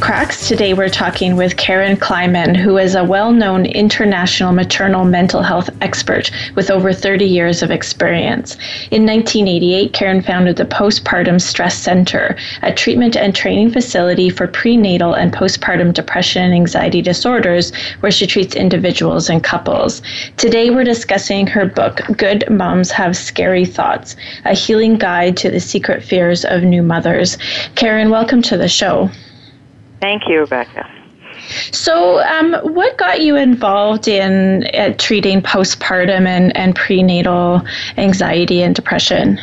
Cracks. Today we're talking with Karen Kleiman, who is a well known international maternal mental health expert with over 30 years of experience. In 1988, Karen founded the Postpartum Stress Center, a treatment and training facility for prenatal and postpartum depression and anxiety disorders, where she treats individuals and couples. Today we're discussing her book, Good Moms Have Scary Thoughts A Healing Guide to the Secret Fears of New Mothers. Karen, welcome to the show. Thank you, Rebecca. So, um, what got you involved in uh, treating postpartum and, and prenatal anxiety and depression?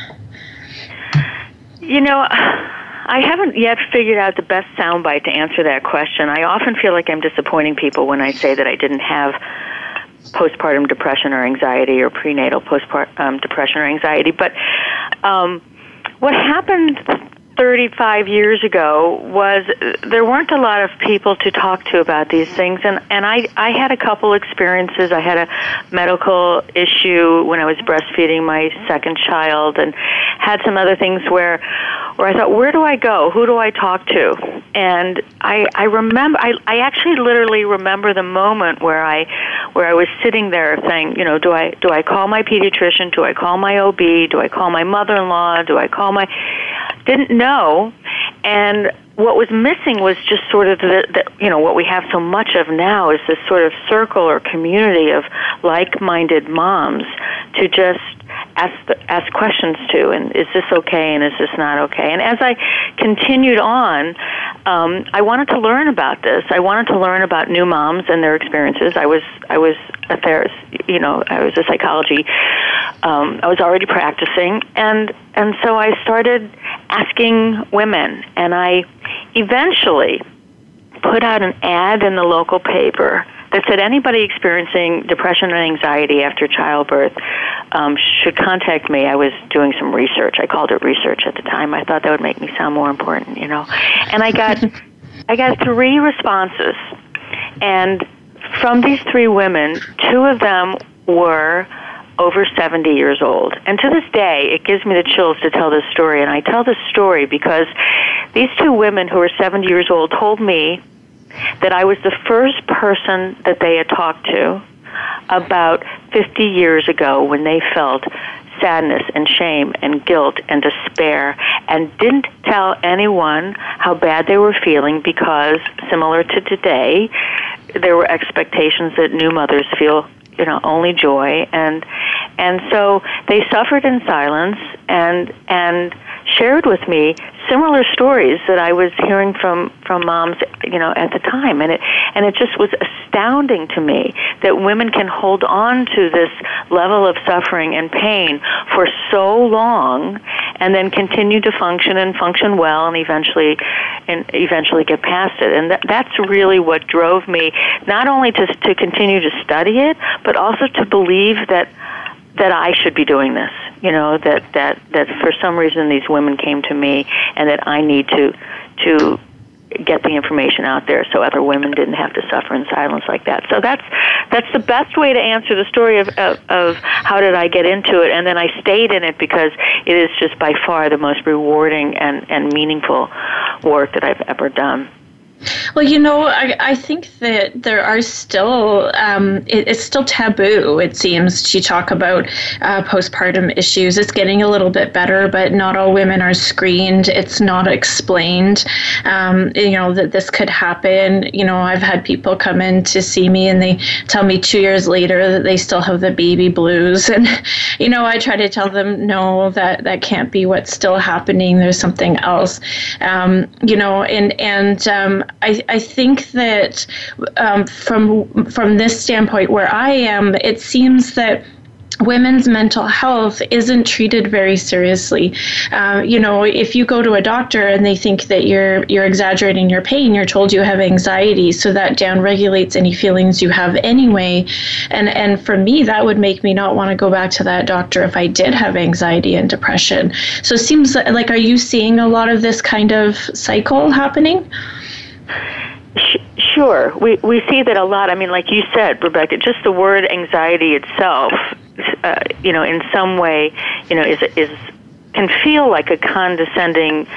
You know, I haven't yet figured out the best soundbite to answer that question. I often feel like I'm disappointing people when I say that I didn't have postpartum depression or anxiety or prenatal postpartum um, depression or anxiety. But um, what happened 35 years ago was there weren't a lot of people to talk to about these things. And and I I had a couple experiences. I had a medical issue when I was breastfeeding my second child and had some other things where where I thought where do I go? Who do I talk to? And I I remember I I actually literally remember the moment where I where I was sitting there saying you know do I do I call my pediatrician? Do I call my OB do I call my mother-in-law? Do I call my didn't know. And what was missing was just sort of the, the you know what we have so much of now is this sort of circle or community of like-minded moms to just ask the, ask questions to and is this okay and is this not okay? And as i continued on um, i wanted to learn about this. I wanted to learn about new moms and their experiences. I was i was a therapist you know i was a psychology um, i was already practicing. And and so i started asking women and i eventually put out an ad in the local paper that said anybody experiencing depression and anxiety after childbirth um, should contact me. I was doing some research. I called it research at the time. I thought that would make me sound more important, you know. And I got I got three responses, and from these three women, two of them were over 70 years old. And to this day, it gives me the chills to tell this story. And I tell this story because these two women who are 70 years old told me that I was the first person that they had talked to about 50 years ago when they felt sadness and shame and guilt and despair and didn't tell anyone how bad they were feeling because similar to today there were expectations that new mothers feel you know only joy and and so they suffered in silence and and shared with me similar stories that I was hearing from from moms, you know, at the time, and it and it just was astounding to me that women can hold on to this level of suffering and pain for so long, and then continue to function and function well, and eventually, and eventually get past it. And that, that's really what drove me not only to to continue to study it, but also to believe that that I should be doing this. You know that that that for some reason these women came to me, and that I need to to get the information out there so other women didn't have to suffer in silence like that. So that's that's the best way to answer the story of, of, of how did I get into it, and then I stayed in it because it is just by far the most rewarding and and meaningful work that I've ever done. Well, you know, I, I think that there are still, um, it, it's still taboo, it seems, to talk about uh, postpartum issues. It's getting a little bit better, but not all women are screened. It's not explained, um, you know, that this could happen. You know, I've had people come in to see me and they tell me two years later that they still have the baby blues. And, you know, I try to tell them, no, that, that can't be what's still happening. There's something else. Um, you know, and, and, um, I, I think that um, from from this standpoint where I am, it seems that women's mental health isn't treated very seriously. Uh, you know, if you go to a doctor and they think that you're you're exaggerating your pain, you're told you have anxiety, so that downregulates any feelings you have anyway. And and for me, that would make me not want to go back to that doctor if I did have anxiety and depression. So it seems like, are you seeing a lot of this kind of cycle happening? Sure, we we see that a lot. I mean, like you said, Rebecca, just the word anxiety itself, uh, you know, in some way, you know, is is can feel like a condescending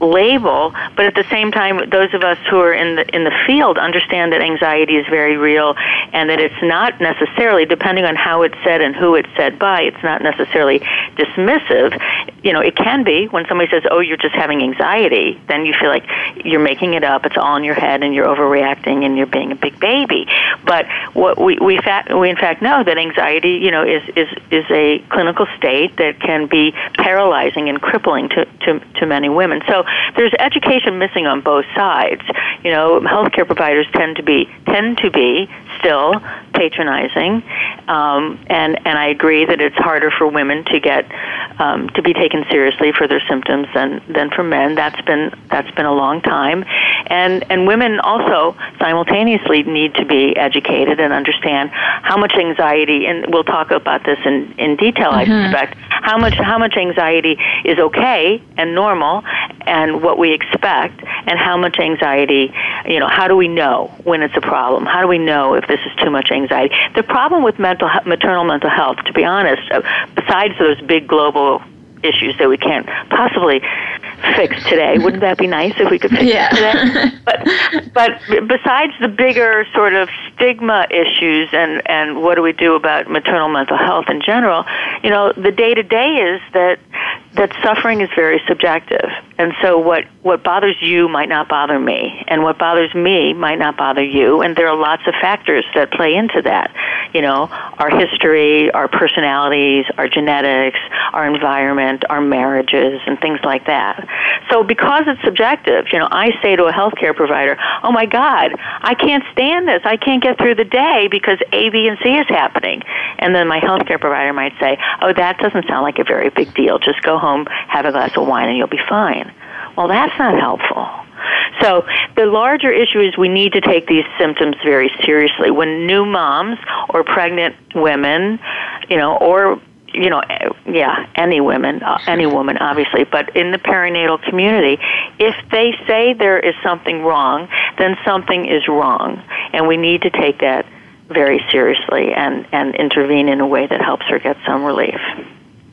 label, but at the same time, those of us who are in the in the field understand that anxiety is very real, and that it's not necessarily, depending on how it's said and who it's said by, it's not necessarily dismissive. You know, it can be when somebody says, "Oh, you're just having anxiety," then you feel like you're making it up. It's all in your head, and you're overreacting, and you're being a big baby. But what we we, fa- we in fact know that anxiety, you know, is is is a clinical state that can be paralyzing and crippling to to, to many women. So there's education missing on both sides. You know, healthcare providers tend to be tend to be still patronizing, um, and and I agree that it's harder for women to get um, to be taken seriously for their symptoms than than for men. That's been that's been a long time, and and women also simultaneously need to be educated and understand how much anxiety. And we'll talk about this in in detail. Mm-hmm. I suspect how much how much anxiety is okay and normal, and what we expect, and how much anxiety. You know, how do we know when it's a problem? How do we know if this is too much anxiety? The problem with mental maternal mental health, to be honest, uh, besides those big global issues that we can't possibly fix today. Wouldn't that be nice if we could fix yeah. today? But but besides the bigger sort of stigma issues and and what do we do about maternal mental health in general, you know, the day to day is that that suffering is very subjective. And so what what bothers you might not bother me, and what bothers me might not bother you, and there are lots of factors that play into that. You know, our history, our personalities, our genetics, our environment, our marriages, and things like that. So because it's subjective, you know, I say to a healthcare provider, "Oh my God, I can't stand this. I can't get through the day because A, B, and C is happening." And then my healthcare provider might say, "Oh, that doesn't sound like a very big deal. Just go home, have a glass of wine, and you'll be fine." Well, that's not helpful. So the larger issue is we need to take these symptoms very seriously. When new moms or pregnant women, you know, or you know, yeah, any women, uh, any woman, obviously, but in the perinatal community, if they say there is something wrong, then something is wrong, and we need to take that very seriously and and intervene in a way that helps her get some relief.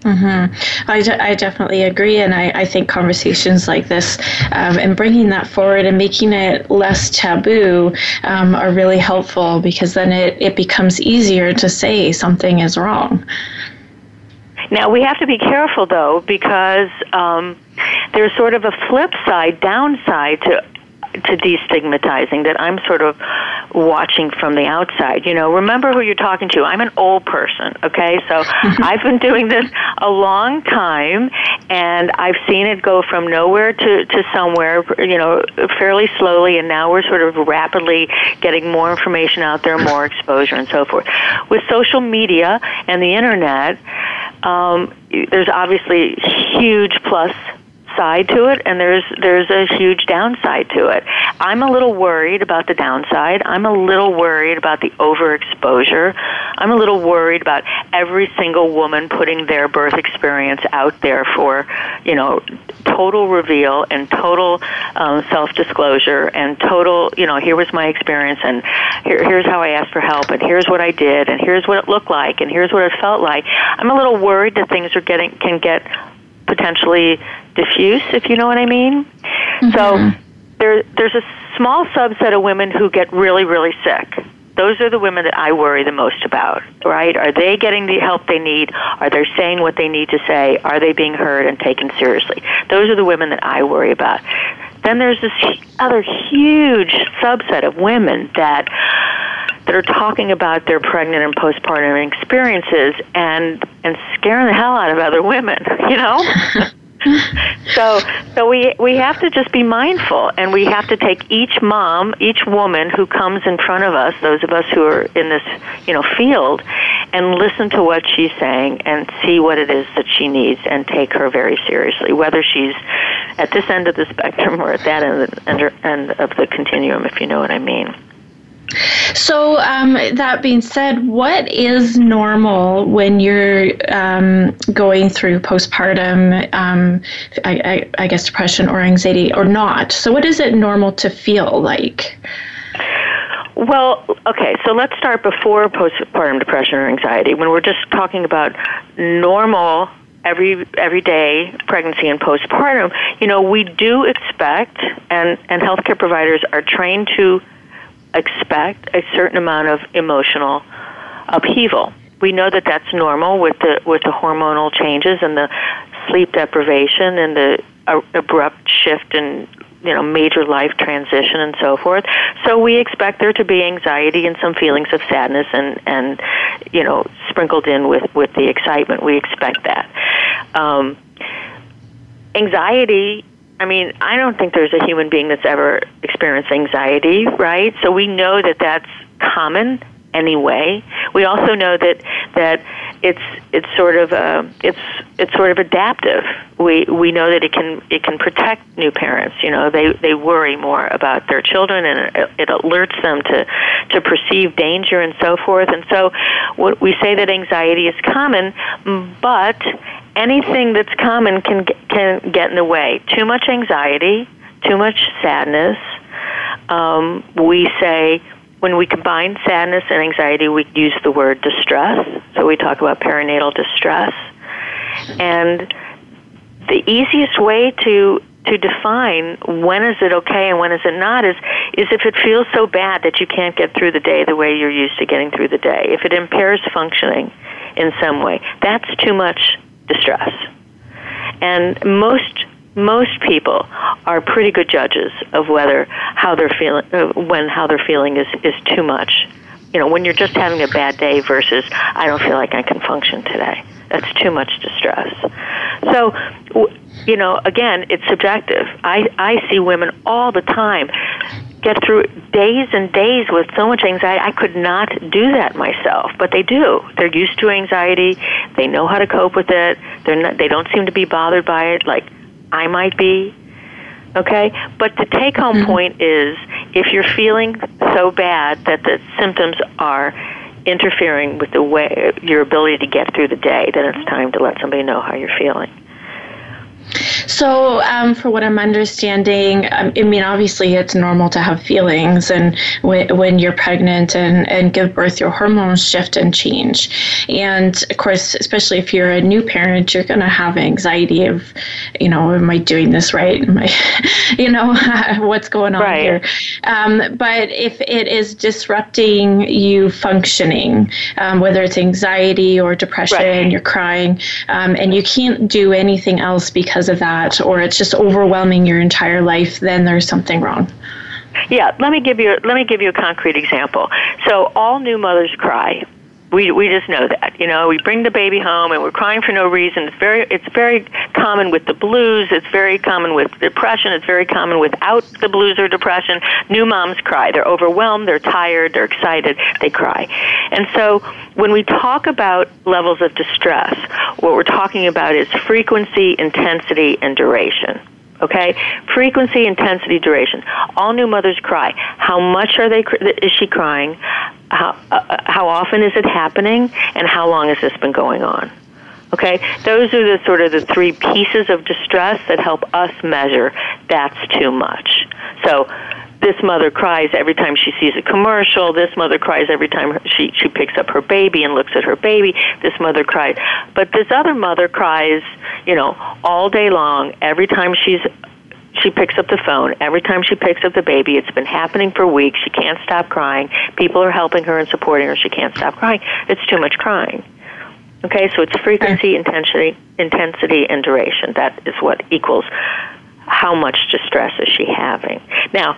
Mm-hmm. I, de- I definitely agree, and I, I think conversations like this um, and bringing that forward and making it less taboo um, are really helpful because then it, it becomes easier to say something is wrong. Now, we have to be careful, though, because um, there's sort of a flip side, downside to to destigmatizing that I'm sort of watching from the outside. You know, remember who you're talking to. I'm an old person, okay? So I've been doing this a long time and I've seen it go from nowhere to, to somewhere, you know, fairly slowly and now we're sort of rapidly getting more information out there, more exposure and so forth. With social media and the internet, um, there's obviously huge plus side to it and there's there's a huge downside to it. I'm a little worried about the downside. I'm a little worried about the overexposure. I'm a little worried about every single woman putting their birth experience out there for, you know, total reveal and total um, self-disclosure and total, you know, here was my experience and here, here's how I asked for help and here's what I did and here's what it looked like and here's what it felt like. I'm a little worried that things are getting can get potentially diffuse, if you know what I mean. Mm-hmm. So there, there's a small subset of women who get really, really sick. Those are the women that I worry the most about, right? Are they getting the help they need? Are they saying what they need to say? Are they being heard and taken seriously? Those are the women that I worry about. Then there's this other huge subset of women that that are talking about their pregnant and postpartum experiences and and scaring the hell out of other women, you know? so so we we have to just be mindful and we have to take each mom each woman who comes in front of us those of us who are in this you know field and listen to what she's saying and see what it is that she needs and take her very seriously, whether she's at this end of the spectrum or at that end, end of the continuum, if you know what I mean. So, um, that being said, what is normal when you're um, going through postpartum, um, I, I, I, guess, depression or anxiety or not? So, what is it normal to feel like? Well, okay, so let's start before postpartum depression or anxiety. When we're just talking about normal every everyday pregnancy and postpartum, you know, we do expect and and healthcare providers are trained to expect a certain amount of emotional upheaval. We know that that's normal with the with the hormonal changes and the sleep deprivation and the abrupt shift in you know major life transition and so forth. So we expect there to be anxiety and some feelings of sadness and and you know sprinkled in with with the excitement. We expect that. Um, anxiety I mean, I don't think there's a human being that's ever experienced anxiety, right? So we know that that's common anyway. We also know that that it's it's sort of a, it's it's sort of adaptive. We we know that it can it can protect new parents. You know, they they worry more about their children, and it, it alerts them to to perceive danger and so forth. And so, what we say that anxiety is common, but anything that's common can can get in the way. Too much anxiety, too much sadness. Um, we say when we combine sadness and anxiety, we use the word distress. So we talk about perinatal distress. And the easiest way to to define when is it okay and when is it not is is if it feels so bad that you can't get through the day the way you're used to getting through the day. If it impairs functioning in some way, that's too much distress. And most most people are pretty good judges of whether how they're feeling uh, when how they're feeling is is too much. You know, when you're just having a bad day versus I don't feel like I can function today. That's too much distress. So, you know, again, it's subjective. I I see women all the time get through days and days with so much anxiety. I could not do that myself, but they do. They're used to anxiety. They know how to cope with it. They're not, they don't seem to be bothered by it like I might be. Okay? But the take home mm-hmm. point is if you're feeling so bad that the symptoms are interfering with the way your ability to get through the day, then it's time to let somebody know how you're feeling. So, um, for what I'm understanding, um, I mean, obviously, it's normal to have feelings, and when, when you're pregnant and, and give birth, your hormones shift and change. And of course, especially if you're a new parent, you're going to have anxiety of, you know, am I doing this right? Am I, you know, what's going on right. here? Um, but if it is disrupting you functioning, um, whether it's anxiety or depression, right. you're crying, um, and you can't do anything else because of that that or it's just overwhelming your entire life, then there's something wrong. Yeah, let me give you let me give you a concrete example. So all new mothers cry. We we just know that. You know, we bring the baby home and we're crying for no reason. It's very it's very common with the blues. It's very common with depression. It's very common without the blues or depression. New moms cry. They're overwhelmed. They're tired. They're excited. They cry. And so when we talk about levels of distress, what we're talking about is frequency, intensity, and duration. Okay, frequency, intensity, duration. All new mothers cry. How much are they? Is she crying? How uh, how often is it happening? And how long has this been going on? Okay, those are the sort of the three pieces of distress that help us measure that's too much. So this mother cries every time she sees a commercial. This mother cries every time she she picks up her baby and looks at her baby. This mother cries, but this other mother cries, you know, all day long. Every time she's she picks up the phone. Every time she picks up the baby, it's been happening for weeks. She can't stop crying. People are helping her and supporting her. She can't stop crying. It's too much crying. Okay, so it's frequency, intensity, intensity, and duration. That is what equals how much distress is she having. Now,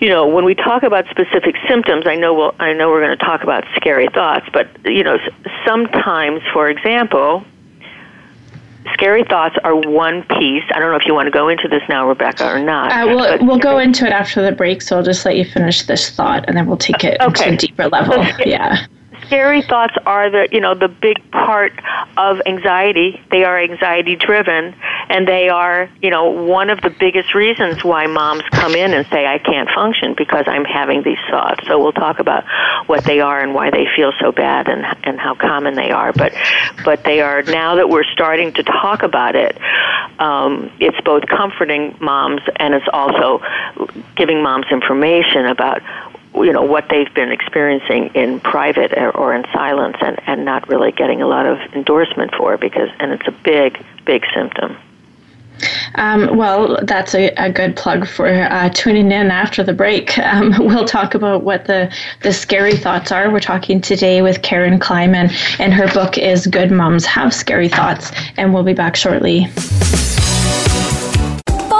you know, when we talk about specific symptoms, I know we'll, I know we're going to talk about scary thoughts, but you know, sometimes, for example, scary thoughts are one piece. I don't know if you want to go into this now, Rebecca, or not. Uh, we'll we'll go into it after the break. So I'll just let you finish this thought, and then we'll take it okay. to a deeper level. So, yeah scary thoughts are the you know the big part of anxiety. They are anxiety driven, and they are you know one of the biggest reasons why moms come in and say I can't function because I'm having these thoughts. So we'll talk about what they are and why they feel so bad and and how common they are. But but they are now that we're starting to talk about it. Um, it's both comforting moms and it's also giving moms information about you know what they've been experiencing in private or in silence and and not really getting a lot of endorsement for because and it's a big big symptom um, well, that's a, a, good plug for uh, tuning in after the break. Um, we'll talk about what the, the scary thoughts are. We're talking today with Karen Kleiman, and her book is Good Moms Have Scary Thoughts, and we'll be back shortly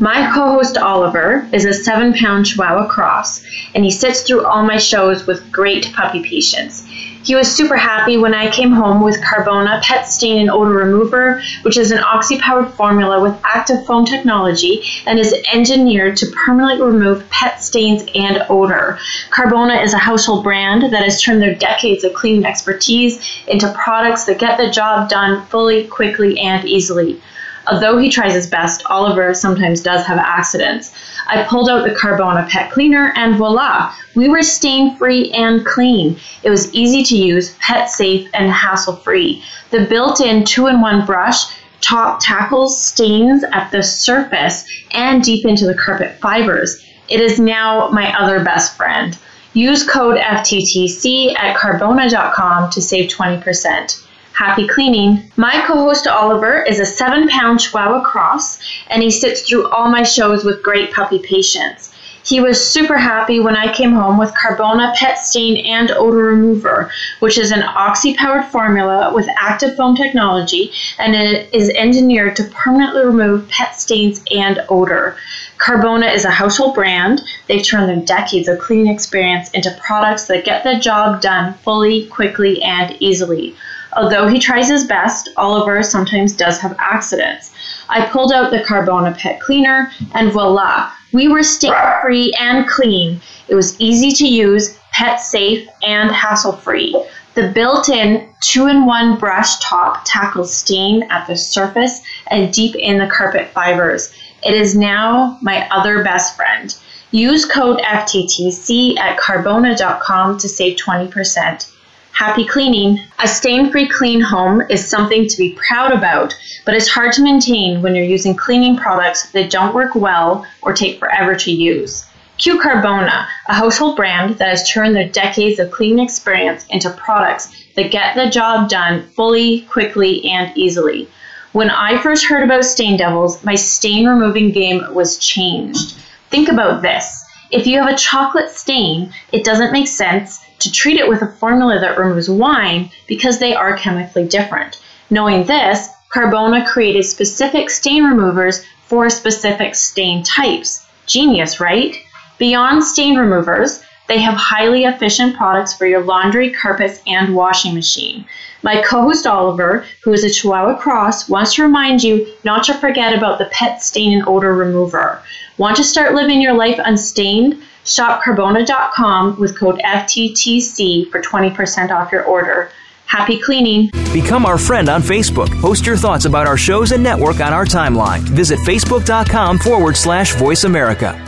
My co host Oliver is a seven pound Chihuahua cross, and he sits through all my shows with great puppy patience. He was super happy when I came home with Carbona Pet Stain and Odor Remover, which is an oxy-powered formula with active foam technology and is engineered to permanently remove pet stains and odor. Carbona is a household brand that has turned their decades of cleaning expertise into products that get the job done fully, quickly, and easily. Although he tries his best, Oliver sometimes does have accidents. I pulled out the Carbona pet cleaner and voila, we were stain free and clean. It was easy to use, pet safe, and hassle free. The built in two in one brush top tackles stains at the surface and deep into the carpet fibers. It is now my other best friend. Use code FTTC at carbona.com to save 20%. Happy cleaning. My co host Oliver is a seven pound Chihuahua cross, and he sits through all my shows with great puppy patience. He was super happy when I came home with Carbona Pet Stain and Odor Remover, which is an oxy powered formula with active foam technology and it is engineered to permanently remove pet stains and odor. Carbona is a household brand. They've turned their decades of cleaning experience into products that get the job done fully, quickly, and easily. Although he tries his best, Oliver sometimes does have accidents. I pulled out the Carbona Pet Cleaner, and voila, we were stain free and clean. It was easy to use, pet safe, and hassle free. The built in two in one brush top tackles stain at the surface and deep in the carpet fibers. It is now my other best friend. Use code FTTC at carbona.com to save 20%. Happy cleaning. A stain free clean home is something to be proud about, but it's hard to maintain when you're using cleaning products that don't work well or take forever to use. Q Carbona, a household brand that has turned their decades of cleaning experience into products that get the job done fully, quickly, and easily. When I first heard about Stain Devils, my stain removing game was changed. Think about this. If you have a chocolate stain, it doesn't make sense to treat it with a formula that removes wine because they are chemically different. Knowing this, Carbona created specific stain removers for specific stain types. Genius, right? Beyond stain removers, they have highly efficient products for your laundry, carpets, and washing machine. My co host Oliver, who is a Chihuahua Cross, wants to remind you not to forget about the pet stain and odor remover. Want to start living your life unstained? Shop Carbona.com with code FTTC for 20% off your order. Happy cleaning. Become our friend on Facebook. Post your thoughts about our shows and network on our timeline. Visit facebook.com forward slash voice America.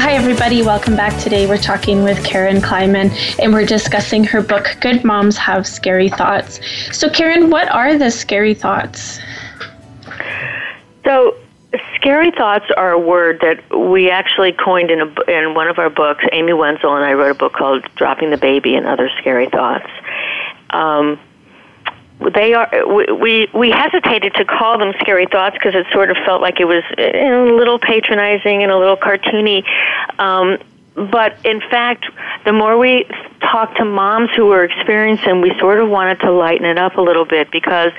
Hi, everybody. Welcome back. Today we're talking with Karen Kleiman and we're discussing her book, Good Moms Have Scary Thoughts. So, Karen, what are the scary thoughts? So, scary thoughts are a word that we actually coined in a, in one of our books. Amy Wenzel and I wrote a book called "Dropping the Baby and Other Scary Thoughts." Um, they are we we hesitated to call them scary thoughts because it sort of felt like it was a little patronizing and a little cartoony. Um, but in fact the more we talked to moms who were experiencing we sort of wanted to lighten it up a little bit because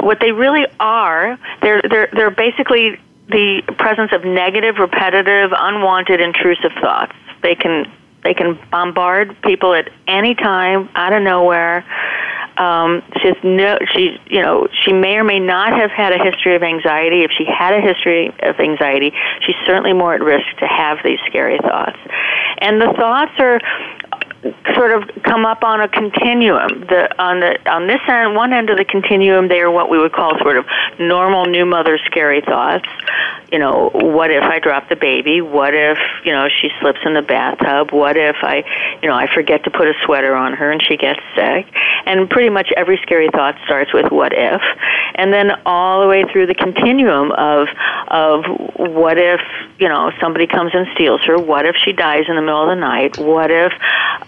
what they really are they're they're they're basically the presence of negative repetitive unwanted intrusive thoughts. They can they can bombard people at any time out of nowhere um, she has no, she, you know, she may or may not have had a history of anxiety. If she had a history of anxiety, she's certainly more at risk to have these scary thoughts. And the thoughts are sort of come up on a continuum. The on the on this end, one end of the continuum, they are what we would call sort of normal new mother scary thoughts. You know, what if I drop the baby? What if you know she slips in the bathtub? What if I, you know, I forget to put a sweater on her and she gets sick? And pretty much every scary thought starts with what if, and then all the way through the continuum of of what if you know somebody comes and steals her? What if she dies in the middle of the night? What if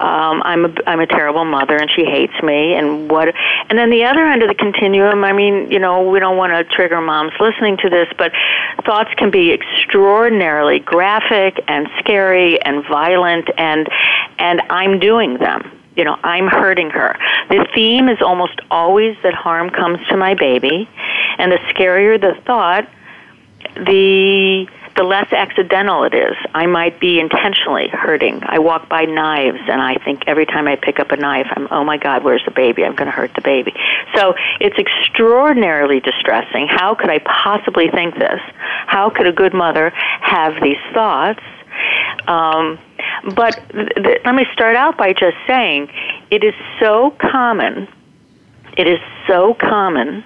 um, I'm a I'm a terrible mother and she hates me and what and then the other end of the continuum I mean you know we don't want to trigger moms listening to this but thoughts can be extraordinarily graphic and scary and violent and and I'm doing them. You know i'm hurting her. The theme is almost always that harm comes to my baby and the scarier the thought the the less accidental it is. I might be intentionally hurting. I walk by knives and I think every time I pick up a knife, I'm, oh my God, where's the baby? I'm going to hurt the baby. So it's extraordinarily distressing. How could I possibly think this? How could a good mother have these thoughts? Um, but th- th- let me start out by just saying it is so common. It is so common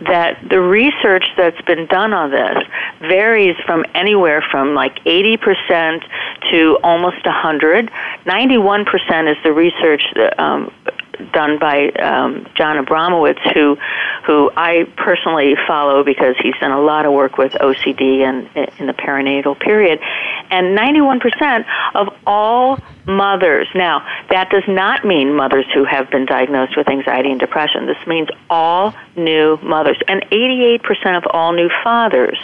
that the research that's been done on this varies from anywhere from like 80% to almost 100. 91% is the research that, um, done by um, John Abramowitz, who who I personally follow because he's done a lot of work with OCD and in the perinatal period. And 91% of all mothers. Now, that does not mean mothers who have been diagnosed with anxiety and depression. This means all new mothers. And 88% of all new fathers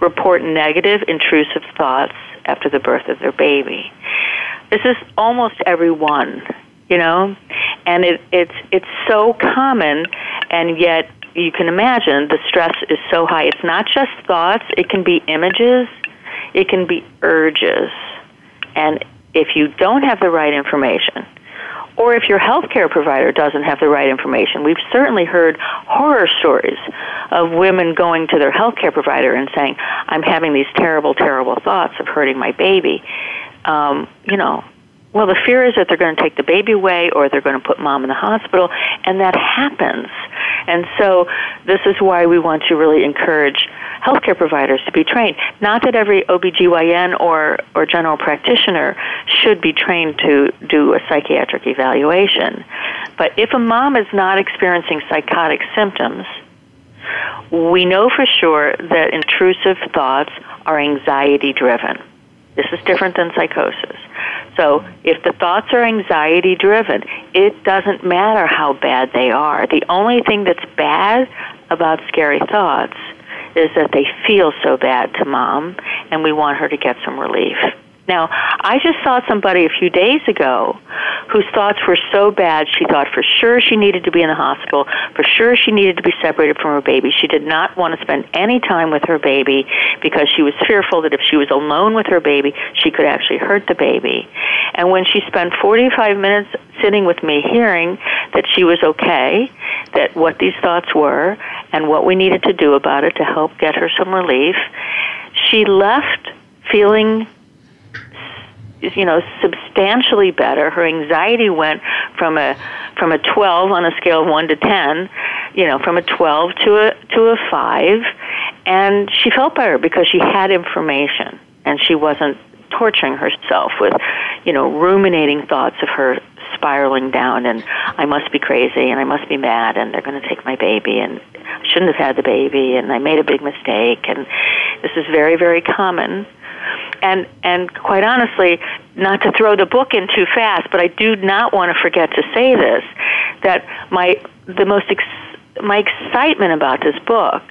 report negative, intrusive thoughts after the birth of their baby. This is almost every one you know and it it's it's so common and yet you can imagine the stress is so high it's not just thoughts it can be images it can be urges and if you don't have the right information or if your healthcare provider doesn't have the right information. We've certainly heard horror stories of women going to their healthcare provider and saying, "I'm having these terrible, terrible thoughts of hurting my baby." Um, you know, well, the fear is that they're going to take the baby away or they're going to put mom in the hospital, and that happens. And so, this is why we want to really encourage healthcare providers to be trained. Not that every OBGYN or, or general practitioner should be trained to do a psychiatric evaluation, but if a mom is not experiencing psychotic symptoms, we know for sure that intrusive thoughts are anxiety driven. This is different than psychosis. So if the thoughts are anxiety driven, it doesn't matter how bad they are. The only thing that's bad about scary thoughts is that they feel so bad to mom, and we want her to get some relief. Now, I just saw somebody a few days ago whose thoughts were so bad she thought for sure she needed to be in the hospital, for sure she needed to be separated from her baby. She did not want to spend any time with her baby because she was fearful that if she was alone with her baby, she could actually hurt the baby. And when she spent 45 minutes sitting with me hearing that she was okay, that what these thoughts were, and what we needed to do about it to help get her some relief, she left feeling you know substantially better her anxiety went from a from a 12 on a scale of 1 to 10 you know from a 12 to a to a 5 and she felt better because she had information and she wasn't torturing herself with you know ruminating thoughts of her spiraling down and I must be crazy and I must be mad and they're going to take my baby and I shouldn't have had the baby and I made a big mistake and This is very, very common. And and quite honestly, not to throw the book in too fast, but I do not want to forget to say this that my the most ex- my excitement about this book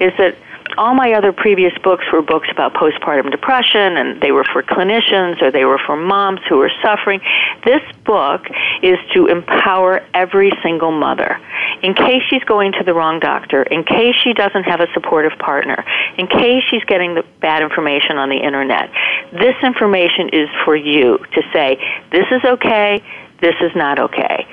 is that all my other previous books were books about postpartum depression and they were for clinicians or they were for moms who were suffering. This book is to empower every single mother. In case she's going to the wrong doctor, in case she doesn't have a supportive partner, in case she's getting the bad information on the internet, this information is for you to say, this is okay, this is not okay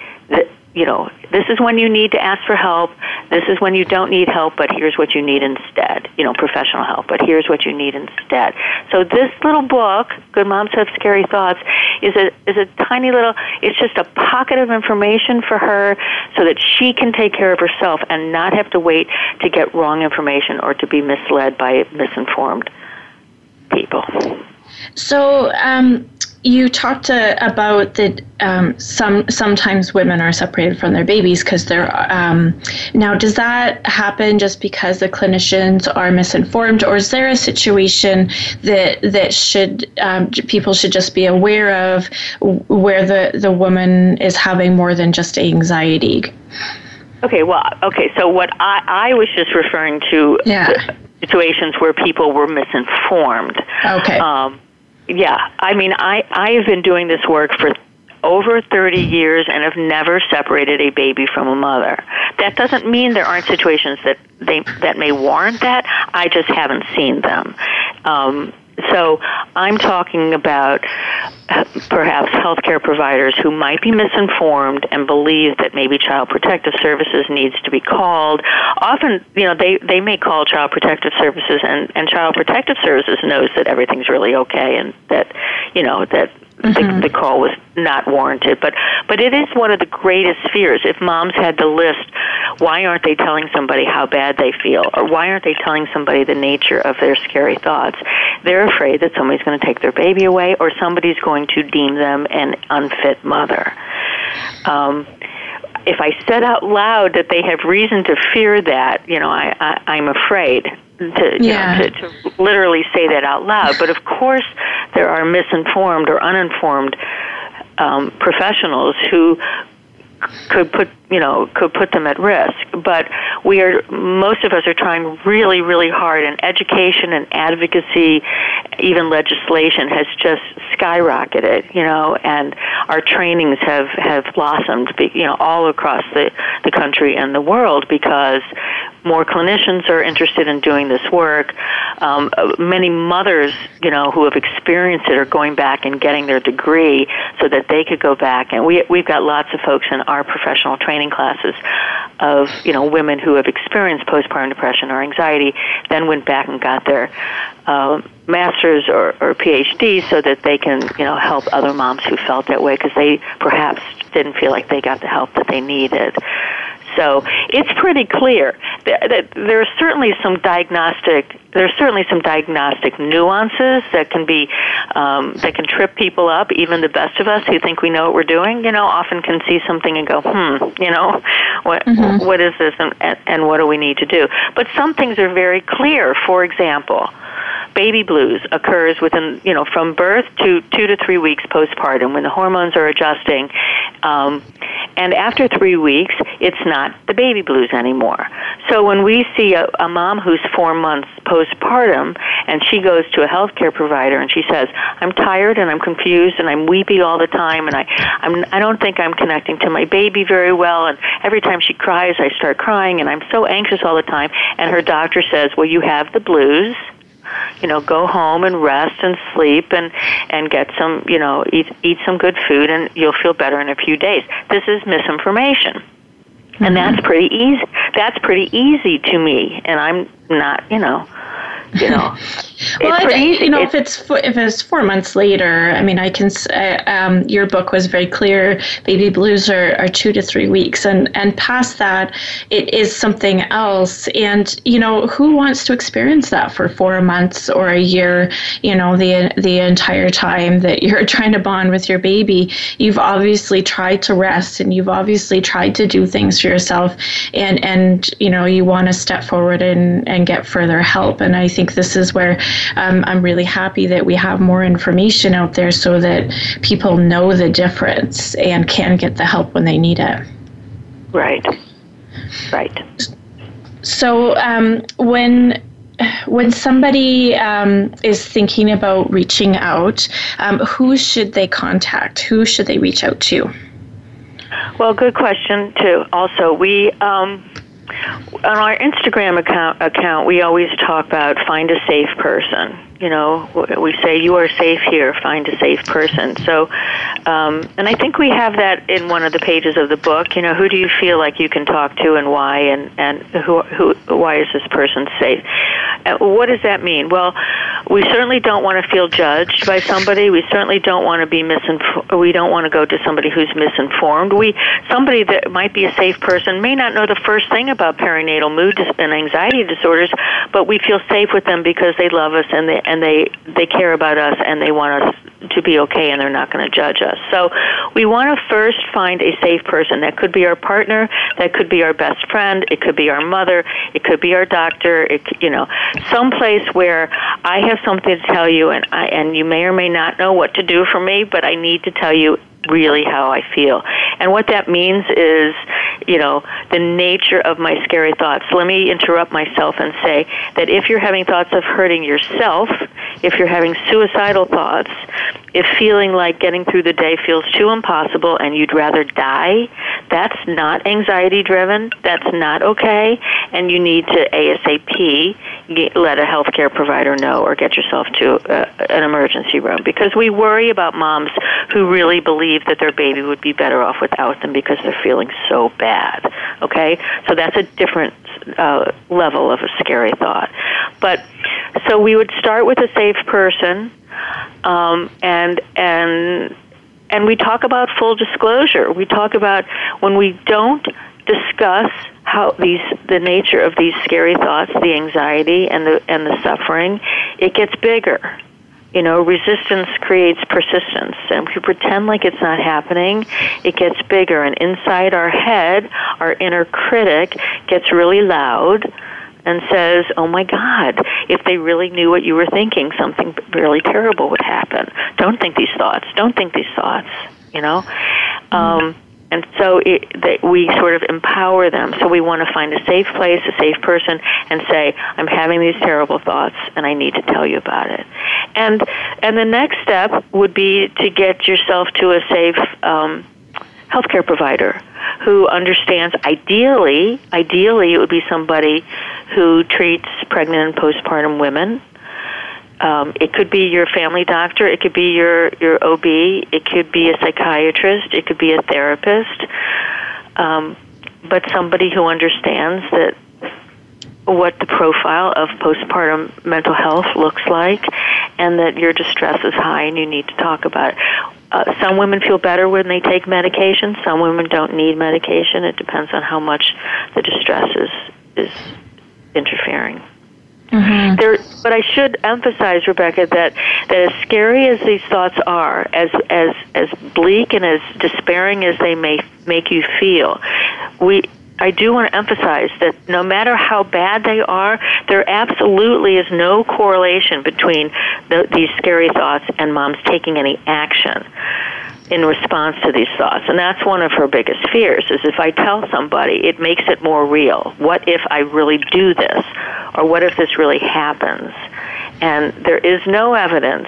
you know, this is when you need to ask for help. This is when you don't need help, but here's what you need instead. You know, professional help, but here's what you need instead. So this little book, Good Moms Have Scary Thoughts, is a is a tiny little. It's just a pocket of information for her, so that she can take care of herself and not have to wait to get wrong information or to be misled by misinformed people. So. Um, you talked uh, about that um, some sometimes women are separated from their babies because they're um, now does that happen just because the clinicians are misinformed or is there a situation that that should um, people should just be aware of where the the woman is having more than just anxiety? Okay well okay so what i i was just referring to yeah. situations where people were misinformed. Okay. Um, yeah, I mean, I I have been doing this work for over 30 years and have never separated a baby from a mother. That doesn't mean there aren't situations that they that may warrant that. I just haven't seen them. Um, so I'm talking about perhaps healthcare providers who might be misinformed and believe that maybe Child Protective Services needs to be called. Often, you know, they, they may call Child Protective Services and, and Child Protective Services knows that everything's really okay and that, you know, that mm-hmm. the, the call was not warranted. But but it is one of the greatest fears. If moms had the list, why aren't they telling somebody how bad they feel, or why aren't they telling somebody the nature of their scary thoughts? They're afraid that somebody's going to take their baby away, or somebody's going to deem them an unfit mother. Um, if I said out loud that they have reason to fear that, you know, I, I I'm afraid to, yeah. know, to, to literally say that out loud. But of course, there are misinformed or uninformed um, professionals who could put you know could put them at risk but we are most of us are trying really really hard and education and advocacy even legislation has just skyrocketed you know and our trainings have have blossomed you know all across the the country and the world because more clinicians are interested in doing this work. Um, many mothers, you know, who have experienced it are going back and getting their degree so that they could go back. And we we've got lots of folks in our professional training classes of you know women who have experienced postpartum depression or anxiety, then went back and got their uh, masters or, or PhD so that they can you know help other moms who felt that way because they perhaps didn't feel like they got the help that they needed. So it's pretty clear that there's certainly some diagnostic there's certainly some diagnostic nuances that can be um, that can trip people up. Even the best of us who think we know what we're doing, you know, often can see something and go, hmm, you know, what mm-hmm. what is this and, and what do we need to do? But some things are very clear. For example, baby blues occurs within, you know, from birth to two to three weeks postpartum when the hormones are adjusting. Um, and after three weeks, it's not the baby blues anymore. So when we see a, a mom who's four months postpartum and she goes to a healthcare provider and she says, I'm tired and I'm confused and I'm weepy all the time and I, I'm, I don't think I'm connecting to my baby very well and every time she cries, I start crying and I'm so anxious all the time. And her doctor says, well, you have the blues you know go home and rest and sleep and and get some you know eat eat some good food and you'll feel better in a few days. This is misinformation. Mm-hmm. and that's pretty easy that's pretty easy to me. And i'm not you know you know. well, I think, you know, if it's if it's four months later, I mean, I can. Uh, um, your book was very clear. Baby blues are, are two to three weeks, and and past that, it is something else. And you know, who wants to experience that for four months or a year? You know, the the entire time that you're trying to bond with your baby, you've obviously tried to rest, and you've obviously tried to do things for yourself, and and you know, you want to step forward and and get further help. And I think think this is where um, I'm really happy that we have more information out there so that people know the difference and can get the help when they need it. Right. Right. So um, when when somebody um, is thinking about reaching out, um, who should they contact? Who should they reach out to? Well, good question too. Also, we um, on our Instagram account account we always talk about find a safe person you know we say you are safe here. Find a safe person. So um, and i think we have that in one of the pages of the book. You know who do you feel like you can talk to and why and and who who why is this person safe? Uh, what does that mean? Well we certainly don't want to feel judged by somebody. We certainly don't want to be misinformed we don't want to go to somebody who's misinformed. We somebody that might be a safe person may not know the first thing about perinatal mood and anxiety disorders but we feel safe with them because they love us and they and they they care about us and they want us to be okay and they're not going to judge us. So we want to first find a safe person. That could be our partner, that could be our best friend, it could be our mother, it could be our doctor, it you know, some place where I have something to tell you and I and you may or may not know what to do for me, but I need to tell you really how I feel. And what that means is, you know, the nature of my scary thoughts. Let me interrupt myself and say that if you're having thoughts of hurting yourself, if you're having suicidal thoughts, if feeling like getting through the day feels too impossible and you'd rather die, that's not anxiety driven. That's not okay. And you need to ASAP get, let a healthcare provider know or get yourself to uh, an emergency room because we worry about moms who really believe that their baby would be better off without them because they're feeling so bad. Okay? So that's a different uh, level of a scary thought. But so we would start with a safe person um, and and and we talk about full disclosure. We talk about when we don't discuss how these the nature of these scary thoughts, the anxiety and the and the suffering, it gets bigger. You know, resistance creates persistence. And if you pretend like it's not happening, it gets bigger. And inside our head, our inner critic gets really loud and says, "Oh my God, if they really knew what you were thinking, something really terrible would happen. Don't think these thoughts. Don't think these thoughts." You know, um, and so it, that we sort of empower them. So we want to find a safe place, a safe person, and say, "I'm having these terrible thoughts, and I need to tell you about it." And and the next step would be to get yourself to a safe. Um, healthcare provider who understands ideally ideally it would be somebody who treats pregnant and postpartum women um, it could be your family doctor it could be your your ob it could be a psychiatrist it could be a therapist um, but somebody who understands that what the profile of postpartum mental health looks like and that your distress is high and you need to talk about it. Uh, some women feel better when they take medication. Some women don't need medication. It depends on how much the distress is is interfering. Mm-hmm. There, but I should emphasize, Rebecca, that that as scary as these thoughts are, as as as bleak and as despairing as they may make you feel, we I do want to emphasize that no matter how bad they are, there absolutely is no correlation between the, these scary thoughts and mom's taking any action in response to these thoughts. And that's one of her biggest fears is if I tell somebody, it makes it more real. What if I really do this? Or what if this really happens? And there is no evidence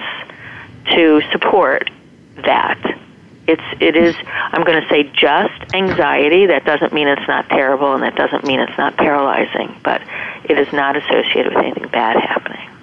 to support that it's it is I'm going to say just anxiety. That doesn't mean it's not terrible, and that doesn't mean it's not paralyzing. But it is not associated with anything bad happening.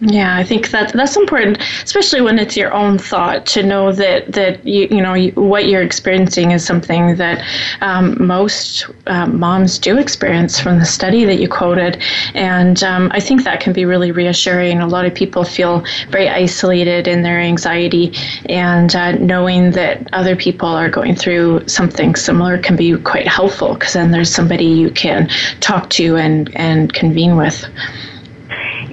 Yeah, I think that that's important, especially when it's your own thought to know that that you you know you, what you're experiencing is something that um, most um, moms do experience from the study that you quoted, and um, I think that can be really reassuring. A lot of people feel very isolated in their anxiety, and uh, knowing that other people are going through something similar can be quite helpful because then there's somebody you can talk to and and convene with.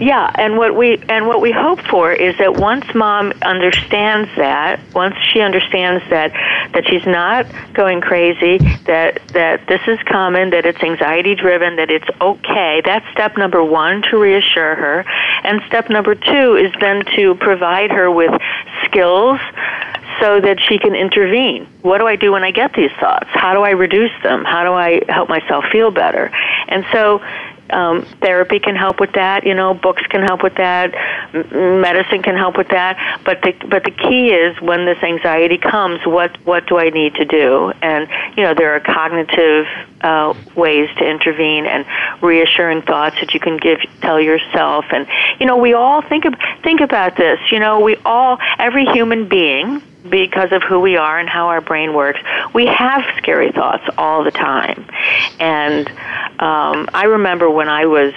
Yeah, and what we and what we hope for is that once mom understands that, once she understands that that she's not going crazy, that that this is common, that it's anxiety driven, that it's okay. That's step number 1 to reassure her. And step number 2 is then to provide her with skills so that she can intervene. What do I do when I get these thoughts? How do I reduce them? How do I help myself feel better? And so um, therapy can help with that. You know, books can help with that. M- medicine can help with that. But the but the key is when this anxiety comes, what what do I need to do? And you know, there are cognitive uh, ways to intervene and reassuring thoughts that you can give tell yourself. And you know, we all think of, think about this. You know, we all every human being because of who we are and how our brain works, we have scary thoughts all the time. And um, I remember when I was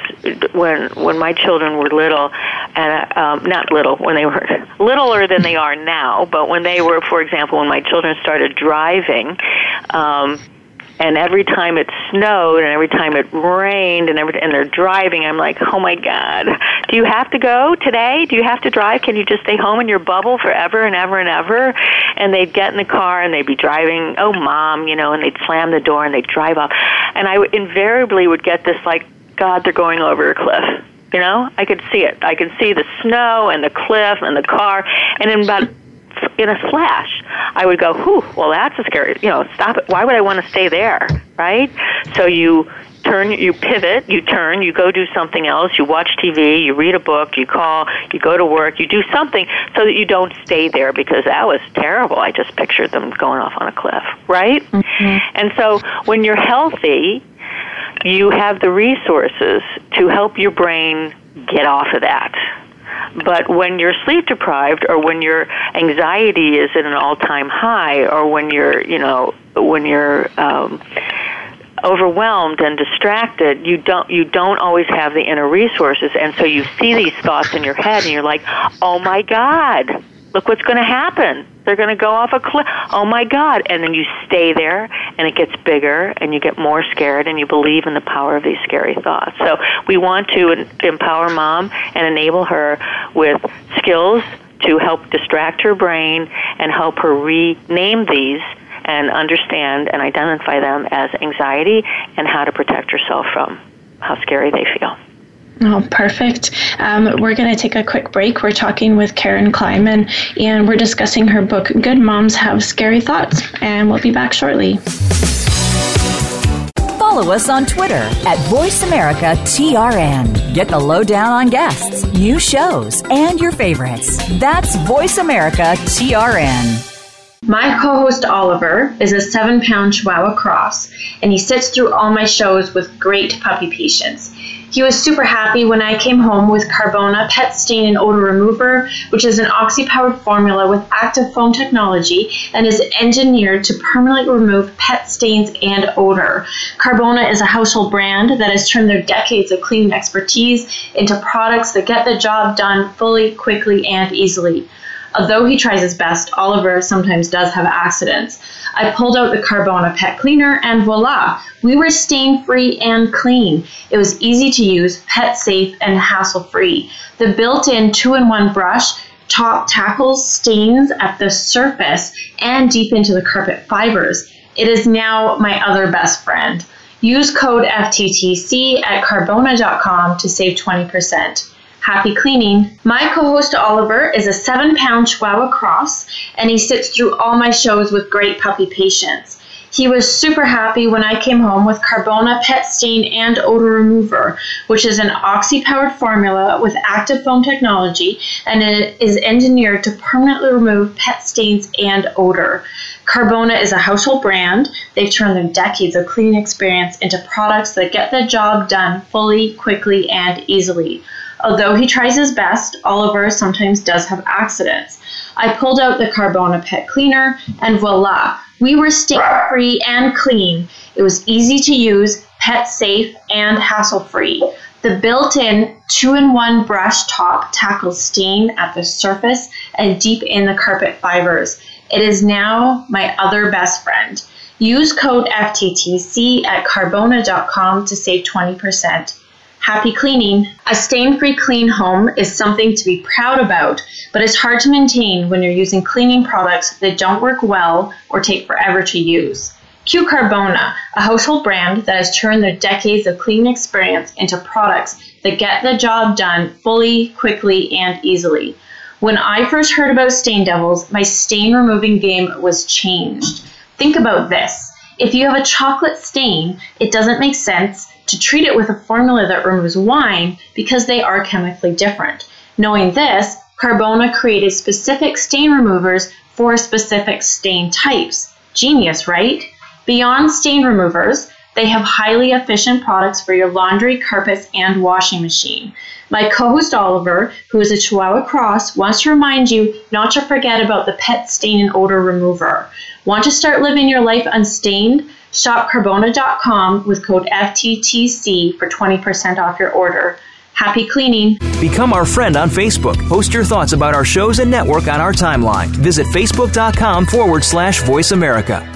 when when my children were little, and um, not little when they were littler than they are now, but when they were, for example, when my children started driving. Um, and every time it snowed and every time it rained and every and they're driving i'm like oh my god. Do you have to go today? Do you have to drive? Can you just stay home in your bubble forever and ever and ever? And they'd get in the car and they'd be driving oh mom you know and they'd slam the door and they'd drive off. And i invariably would get this like god they're going over a cliff you know? I could see it. I could see the snow and the cliff and the car. And in about in a flash, I would go, whew, well, that's a scary, you know, stop it. Why would I want to stay there, right? So you turn, you pivot, you turn, you go do something else, you watch TV, you read a book, you call, you go to work, you do something so that you don't stay there because that was terrible. I just pictured them going off on a cliff, right? Mm-hmm. And so when you're healthy, you have the resources to help your brain get off of that but when you're sleep deprived or when your anxiety is at an all-time high or when you're, you know, when you're um, overwhelmed and distracted, you don't you don't always have the inner resources, and so you see these thoughts in your head, and you're like, "Oh my God, look what's going to happen! They're going to go off a cliff! Oh my God!" And then you stay there, and it gets bigger, and you get more scared, and you believe in the power of these scary thoughts. So we want to empower mom and enable her with skills to help distract her brain and help her rename these and understand and identify them as anxiety and how to protect herself from how scary they feel. Oh, perfect. Um, we're going to take a quick break. We're talking with Karen Kleiman, and we're discussing her book, Good Moms Have Scary Thoughts, and we'll be back shortly. Follow us on Twitter at VoiceAmericaTRN. Get the lowdown on guests, new shows, and your favorites. That's VoiceAmericaTRN. My co host Oliver is a seven pound Chihuahua cross, and he sits through all my shows with great puppy patience. He was super happy when I came home with Carbona Pet Stain and Odor Remover, which is an oxy-powered formula with active foam technology and is engineered to permanently remove pet stains and odor. Carbona is a household brand that has turned their decades of cleaning expertise into products that get the job done fully, quickly, and easily. Although he tries his best, Oliver sometimes does have accidents. I pulled out the Carbona pet cleaner and voila, we were stain free and clean. It was easy to use, pet safe, and hassle free. The built in two in one brush top tackles stains at the surface and deep into the carpet fibers. It is now my other best friend. Use code FTTC at carbona.com to save 20%. Happy cleaning. My co host Oliver is a seven pound Chihuahua cross, and he sits through all my shows with great puppy patience. He was super happy when I came home with Carbona Pet Stain and Odor Remover, which is an oxy powered formula with active foam technology and it is engineered to permanently remove pet stains and odor. Carbona is a household brand. They've turned their decades of cleaning experience into products that get the job done fully, quickly, and easily. Although he tries his best, Oliver sometimes does have accidents. I pulled out the Carbona Pet Cleaner, and voila, we were stain free and clean. It was easy to use, pet safe, and hassle free. The built in two in one brush top tackles stain at the surface and deep in the carpet fibers. It is now my other best friend. Use code FTTC at carbona.com to save 20%. Happy cleaning. A stain free clean home is something to be proud about, but it's hard to maintain when you're using cleaning products that don't work well or take forever to use. Q Carbona, a household brand that has turned their decades of cleaning experience into products that get the job done fully, quickly, and easily. When I first heard about Stain Devils, my stain removing game was changed. Think about this. If you have a chocolate stain, it doesn't make sense to treat it with a formula that removes wine because they are chemically different. Knowing this, Carbona created specific stain removers for specific stain types. Genius, right? Beyond stain removers, they have highly efficient products for your laundry, carpets, and washing machine. My co host Oliver, who is a Chihuahua Cross, wants to remind you not to forget about the pet stain and odor remover. Want to start living your life unstained? Shop Carbona.com with code FTTC for 20% off your order. Happy cleaning. Become our friend on Facebook. Post your thoughts about our shows and network on our timeline. Visit facebook.com forward slash voice America.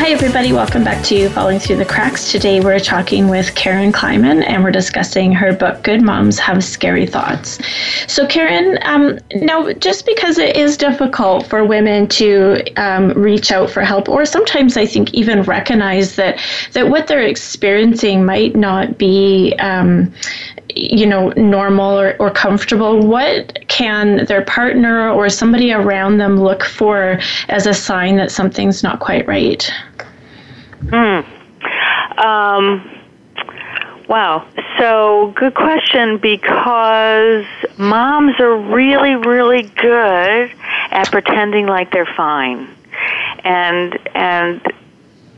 Hi, everybody. Welcome back to Falling Through the Cracks. Today we're talking with Karen Kleiman and we're discussing her book, Good Moms Have Scary Thoughts. So, Karen, um, now just because it is difficult for women to um, reach out for help, or sometimes I think even recognize that, that what they're experiencing might not be. Um, you know normal or, or comfortable what can their partner or somebody around them look for as a sign that something's not quite right Hmm. Um, wow. So, good question because moms are really, really good at pretending like they're fine. And, and,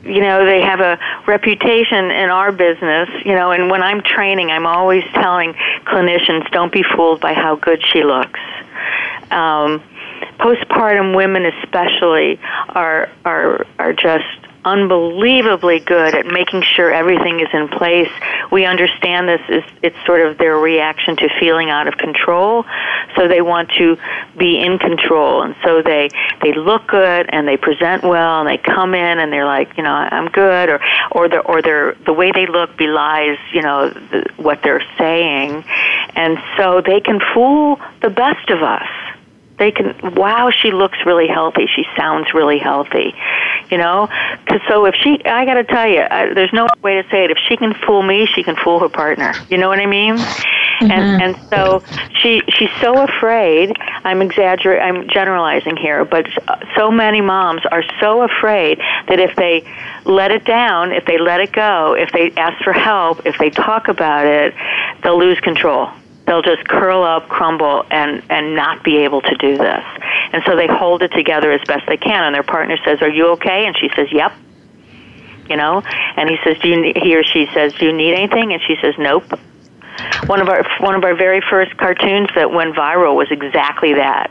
you know, they have a reputation in our business, you know, and when I'm training, I'm always telling clinicians don't be fooled by how good she looks. Um, postpartum women especially are are are just unbelievably good at making sure everything is in place. We understand this is it's sort of their reaction to feeling out of control. So they want to be in control and so they they look good and they present well and they come in and they're like, you know, I'm good or or the or their the way they look belies, you know, the, what they're saying. And so they can fool the best of us they can wow she looks really healthy. She sounds really healthy you know? Cause so if she i got to tell you I, there's no way to say it. If she can fool me she can fool her partner. You know what i mean? Mm-hmm. and and so she she's so afraid. I'm exaggerating i'm generalizing here but so many moms are so afraid that if they let it down if they let it go if they ask for help if they talk about it they'll lose control they'll just curl up, crumble, and and not be able to do this. And so they hold it together as best they can. And their partner says, "Are you okay?" And she says, "Yep." You know, and he says, "Do you?" need, He or she says, "Do you need anything?" And she says, "Nope." One of our one of our very first cartoons that went viral was exactly that.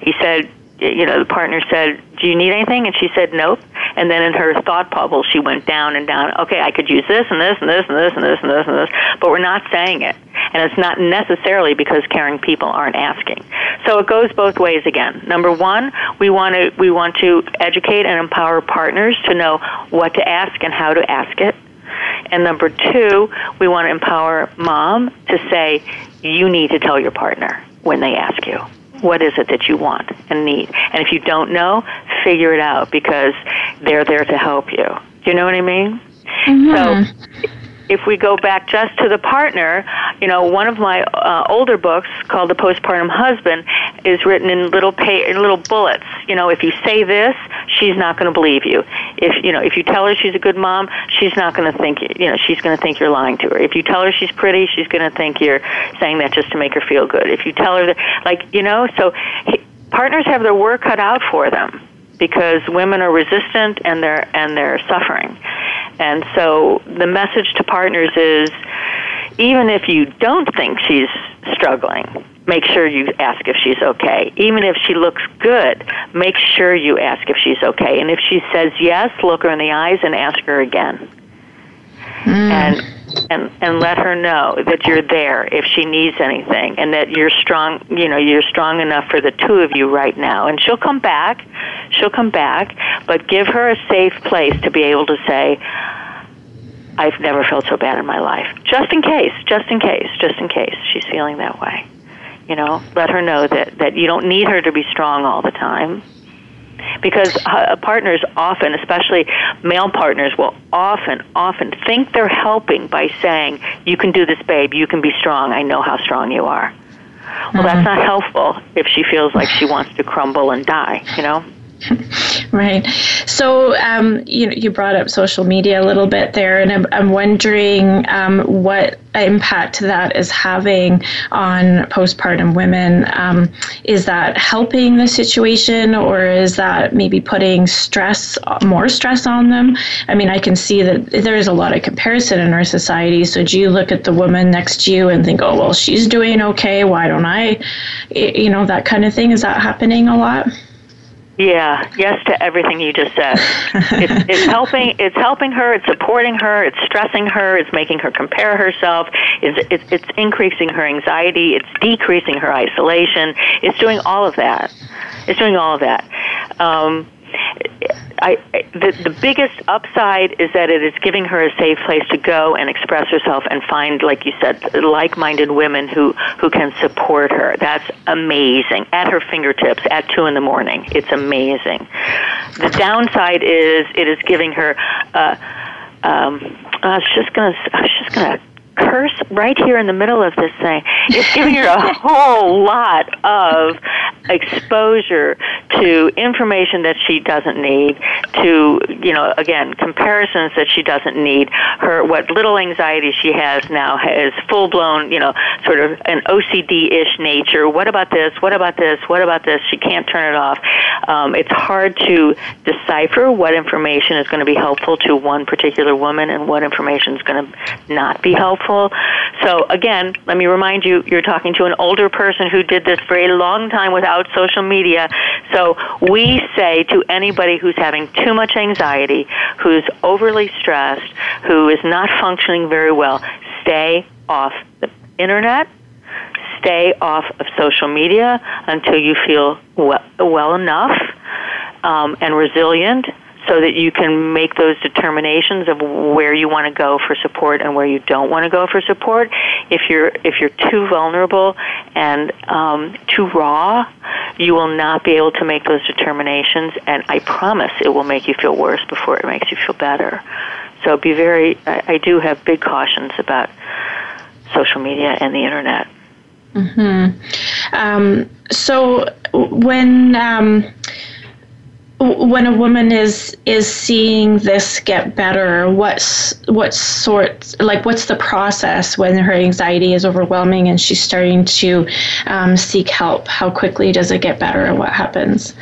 He said, you know, the partner said, "Do you need anything?" And she said, "Nope." And then in her thought bubble, she went down and down. Okay, I could use this and this and this and this and this and this and this, but we're not saying it, and it's not necessarily because caring people aren't asking. So it goes both ways again. Number one, we want to we want to educate and empower partners to know what to ask and how to ask it. And number two, we want to empower mom to say, you need to tell your partner when they ask you what is it that you want and need. And if you don't know, figure it out because they're there to help you. Do you know what I mean? Mm-hmm. So if we go back just to the partner, you know, one of my uh, older books called The Postpartum Husband is written in little pay, in little bullets. You know, if you say this, she's not going to believe you. If you know, if you tell her she's a good mom, she's not going to think you know she's going to think you're lying to her. If you tell her she's pretty, she's going to think you're saying that just to make her feel good. If you tell her that, like you know, so he, partners have their work cut out for them because women are resistant and they're and they're suffering. And so the message to partners is even if you don't think she's struggling, make sure you ask if she's okay. Even if she looks good, make sure you ask if she's okay. And if she says yes, look her in the eyes and ask her again. Mm. And and and let her know that you're there if she needs anything and that you're strong you know you're strong enough for the two of you right now. And she'll come back she'll come back but give her a safe place to be able to say I've never felt so bad in my life. Just in case just in case just in case she's feeling that way you know? Let her know that that you don't need her to be strong all the time because uh, partners often, especially male partners, will often, often think they're helping by saying, "You can do this, babe. You can be strong. I know how strong you are." Well, mm-hmm. that's not helpful if she feels like she wants to crumble and die. You know. right. So, um, you you brought up social media a little bit there, and I'm, I'm wondering um, what impact that is having on postpartum women. Um, is that helping the situation, or is that maybe putting stress, more stress on them? I mean, I can see that there is a lot of comparison in our society. So, do you look at the woman next to you and think, "Oh, well, she's doing okay. Why don't I?" You know, that kind of thing. Is that happening a lot? Yeah, yes to everything you just said. it's, it's helping. It's helping her. It's supporting her. It's stressing her. It's making her compare herself. It's, it's, it's increasing her anxiety. It's decreasing her isolation. It's doing all of that. It's doing all of that. Um, I, the, the biggest upside is that it is giving her a safe place to go and express herself and find, like you said, like-minded women who who can support her. That's amazing at her fingertips at two in the morning. It's amazing. The downside is it is giving her. Uh, um, I was just gonna. I was just gonna curse right here in the middle of this thing. It's giving her a whole lot of exposure to information that she doesn't need, to, you know, again, comparisons that she doesn't need. Her, what little anxiety she has now has full blown, you know, sort of an OCD ish nature. What about this? What about this? What about this? She can't turn it off. Um, it's hard to decipher what information is going to be helpful to one particular woman and what information is going to not be helpful helpful. So again, let me remind you, you're talking to an older person who did this for a long time without social media. So we say to anybody who's having too much anxiety, who's overly stressed, who is not functioning very well, stay off the internet, stay off of social media until you feel well, well enough um, and resilient so that you can make those determinations of where you want to go for support and where you don't want to go for support. If you're if you're too vulnerable and um, too raw, you will not be able to make those determinations, and I promise it will make you feel worse before it makes you feel better. So be very. I, I do have big cautions about social media and the internet. Hmm. Um, so when um, when a woman is is seeing this get better what's what sort like what's the process when her anxiety is overwhelming and she's starting to um, seek help? How quickly does it get better and what happens?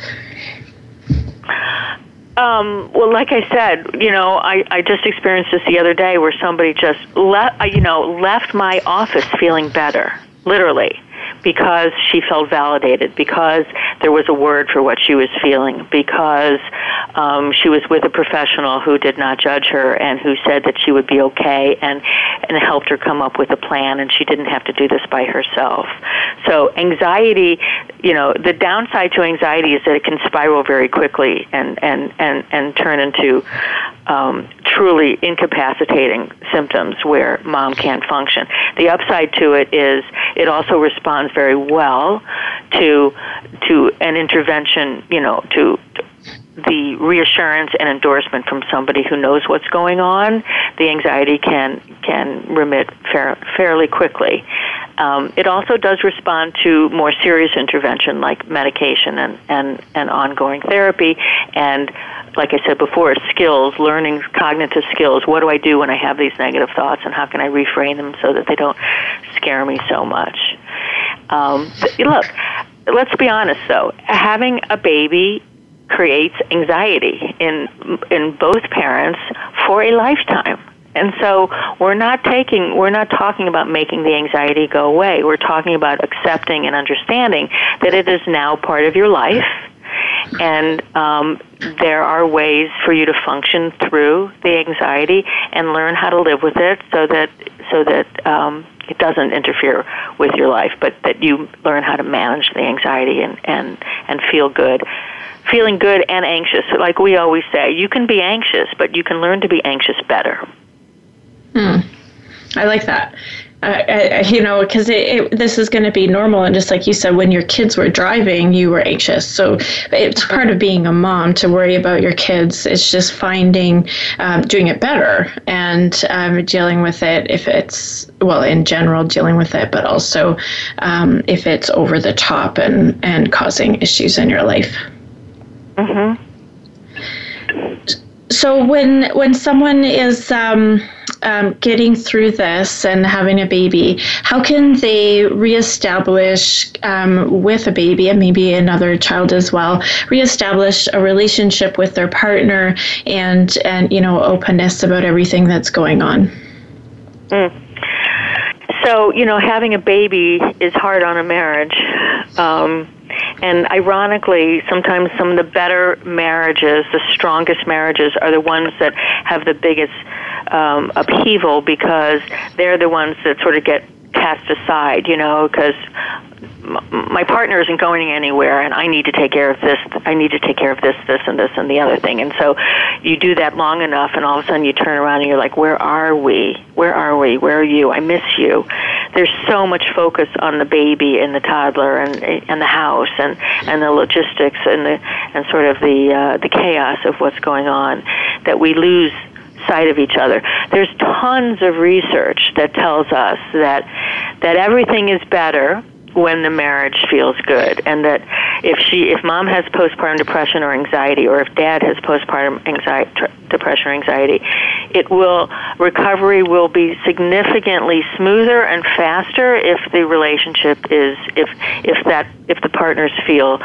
Um, well, like I said, you know, I, I just experienced this the other day where somebody just left, you know, left my office feeling better, literally because she felt validated, because there was a word for what she was feeling, because um, she was with a professional who did not judge her and who said that she would be okay and and helped her come up with a plan, and she didn't have to do this by herself. So anxiety, you know, the downside to anxiety is that it can spiral very quickly and and and and turn into um, truly incapacitating symptoms where mom can't function. The upside to it is it also responds very well to to an intervention, you know, to, to the reassurance and endorsement from somebody who knows what's going on, the anxiety can can remit fair, fairly quickly. Um, it also does respond to more serious intervention like medication and, and, and ongoing therapy and like I said before, skills, learning cognitive skills. What do I do when I have these negative thoughts, and how can I reframe them so that they don't scare me so much? Um, look, let's be honest though. Having a baby creates anxiety in in both parents for a lifetime. And so we're not taking we're not talking about making the anxiety go away. We're talking about accepting and understanding that it is now part of your life and um, there are ways for you to function through the anxiety and learn how to live with it so that so that um, it doesn't interfere with your life, but that you learn how to manage the anxiety and and and feel good. Feeling good and anxious, like we always say, you can be anxious, but you can learn to be anxious better. Hmm. I like that. Uh, you know, because this is going to be normal. And just like you said, when your kids were driving, you were anxious. So it's part of being a mom to worry about your kids. It's just finding, um, doing it better and um, dealing with it if it's, well, in general, dealing with it, but also um, if it's over the top and, and causing issues in your life. Mm-hmm. So when when someone is um, getting through this and having a baby, how can they reestablish um, with a baby and maybe another child as well, reestablish a relationship with their partner and and you know openness about everything that's going on? Mm. So you know, having a baby is hard on a marriage. Um, and ironically, sometimes some of the better marriages, the strongest marriages, are the ones that have the biggest um, upheaval because they're the ones that sort of get cast aside, you know, because my partner isn't going anywhere and I need to take care of this I need to take care of this this and this and the other thing. And so you do that long enough and all of a sudden you turn around and you're like where are we? Where are we? Where are you? I miss you. There's so much focus on the baby and the toddler and and the house and and the logistics and the and sort of the uh, the chaos of what's going on that we lose sight of each other. There's tons of research that tells us that that everything is better when the marriage feels good and that if she if mom has postpartum depression or anxiety or if dad has postpartum anxiety depression or anxiety it will recovery will be significantly smoother and faster if the relationship is if if that if the partners feel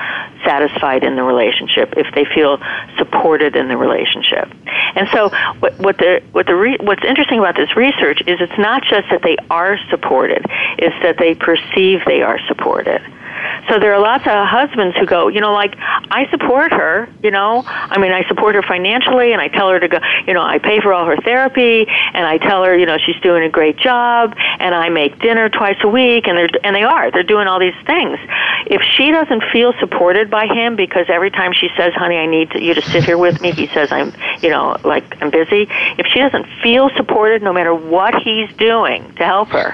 satisfied in the relationship if they feel supported in the relationship. And so what what the what the re, what's interesting about this research is it's not just that they are supported it's that they perceive they are supported so there are lots of husbands who go, you know, like I support her, you know. I mean, I support her financially and I tell her to go, you know, I pay for all her therapy and I tell her, you know, she's doing a great job and I make dinner twice a week and they're and they are. They're doing all these things. If she doesn't feel supported by him because every time she says, "Honey, I need you to sit here with me," he says, "I'm, you know, like I'm busy." If she doesn't feel supported no matter what he's doing to help her,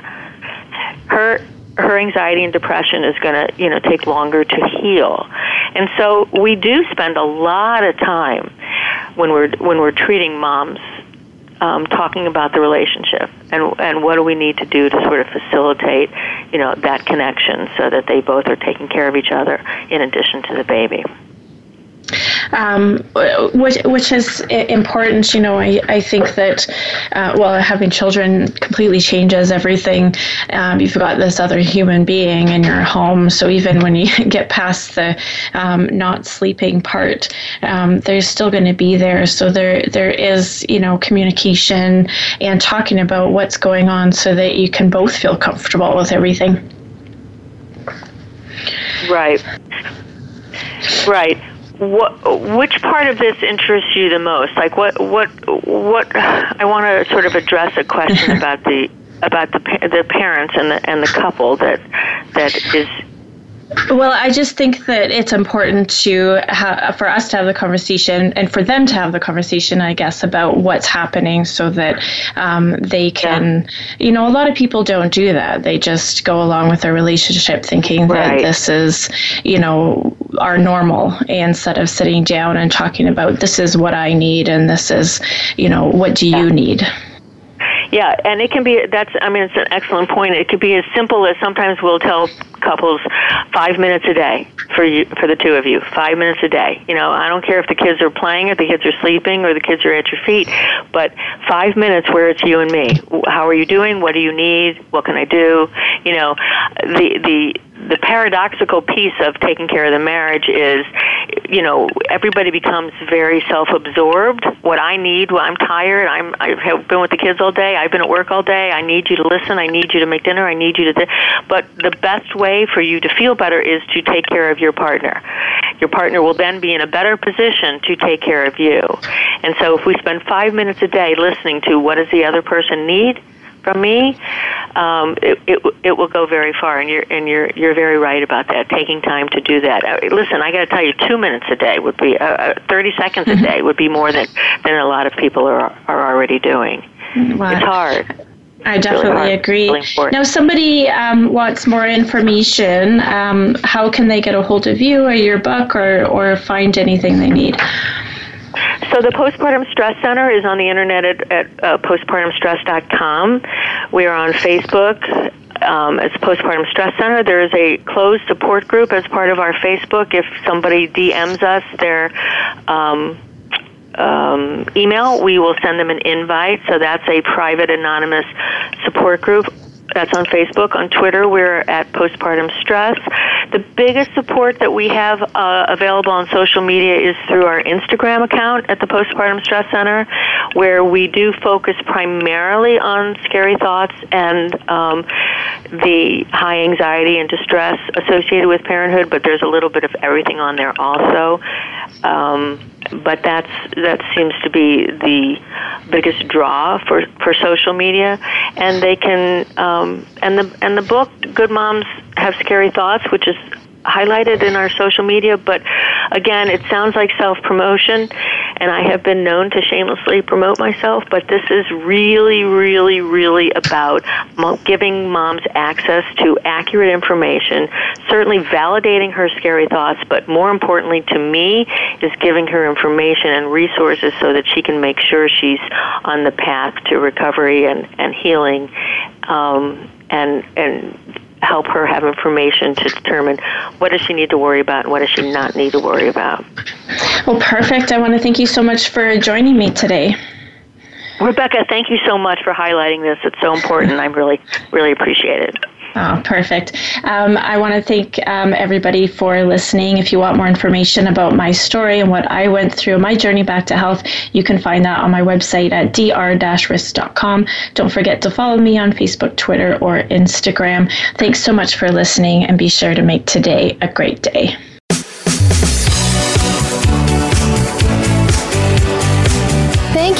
her her anxiety and depression is going to you know take longer to heal. And so we do spend a lot of time when we're when we're treating moms um, talking about the relationship and and what do we need to do to sort of facilitate you know that connection so that they both are taking care of each other in addition to the baby um, which which is important. You know, I, I think that uh, well, having children completely changes everything. Um, you've got this other human being in your home, so even when you get past the um, not sleeping part, um, there's still going to be there. So there there is you know communication and talking about what's going on, so that you can both feel comfortable with everything. Right. Right what which part of this interests you the most? Like what what what i want to sort of address a question about the about the the parents and the and the couple that that is well, I just think that it's important to ha- for us to have the conversation and for them to have the conversation, I guess, about what's happening so that um, they can, yeah. you know, a lot of people don't do that. They just go along with their relationship thinking right. that this is, you know, our normal instead of sitting down and talking about this is what I need and this is, you know, what do you need? Yeah, and it can be that's I mean it's an excellent point. It could be as simple as sometimes we'll tell couples 5 minutes a day for you for the two of you. 5 minutes a day. You know, I don't care if the kids are playing or the kids are sleeping or the kids are at your feet, but 5 minutes where it's you and me. How are you doing? What do you need? What can I do? You know, the the the paradoxical piece of taking care of the marriage is, you know, everybody becomes very self-absorbed. What I need, well, I'm tired. I'm I've been with the kids all day. I've been at work all day. I need you to listen. I need you to make dinner. I need you to. Th-. But the best way for you to feel better is to take care of your partner. Your partner will then be in a better position to take care of you. And so, if we spend five minutes a day listening to what does the other person need from me, um, it, it it will go very far. And you're and you're you're very right about that. Taking time to do that. Uh, listen, I got to tell you, two minutes a day would be uh, uh thirty seconds a day would be more than than a lot of people are are already doing. Wow. It's hard. I definitely really agree. Really now, somebody um, wants more information. Um, how can they get a hold of you or your book or, or find anything they need? So the Postpartum Stress Center is on the internet at, at uh, postpartumstress.com. We are on Facebook um, as Postpartum Stress Center. There is a closed support group as part of our Facebook. If somebody DMs us their um, um, email, we will send them an invite. So that's a private, anonymous support group. That's on Facebook. On Twitter, we're at Postpartum Stress. The biggest support that we have uh, available on social media is through our Instagram account at the Postpartum Stress Center, where we do focus primarily on scary thoughts and um, the high anxiety and distress associated with parenthood, but there's a little bit of everything on there also. Um, but that's that seems to be the biggest draw for for social media, and they can um, and the and the book Good Moms Have Scary Thoughts, which is highlighted in our social media, but again, it sounds like self promotion, and I have been known to shamelessly promote myself, but this is really, really, really about giving moms access to accurate information, certainly validating her scary thoughts, but more importantly to me, is giving her information and resources so that she can make sure she's on the path to recovery and, and healing. Um, and and help her have information to determine what does she need to worry about and what does she not need to worry about. Well, perfect. I want to thank you so much for joining me today. Rebecca, thank you so much for highlighting this. It's so important. I really, really appreciate it. Oh, perfect. Um, I want to thank um, everybody for listening. If you want more information about my story and what I went through, my journey back to health, you can find that on my website at dr-risk.com. Don't forget to follow me on Facebook, Twitter, or Instagram. Thanks so much for listening, and be sure to make today a great day.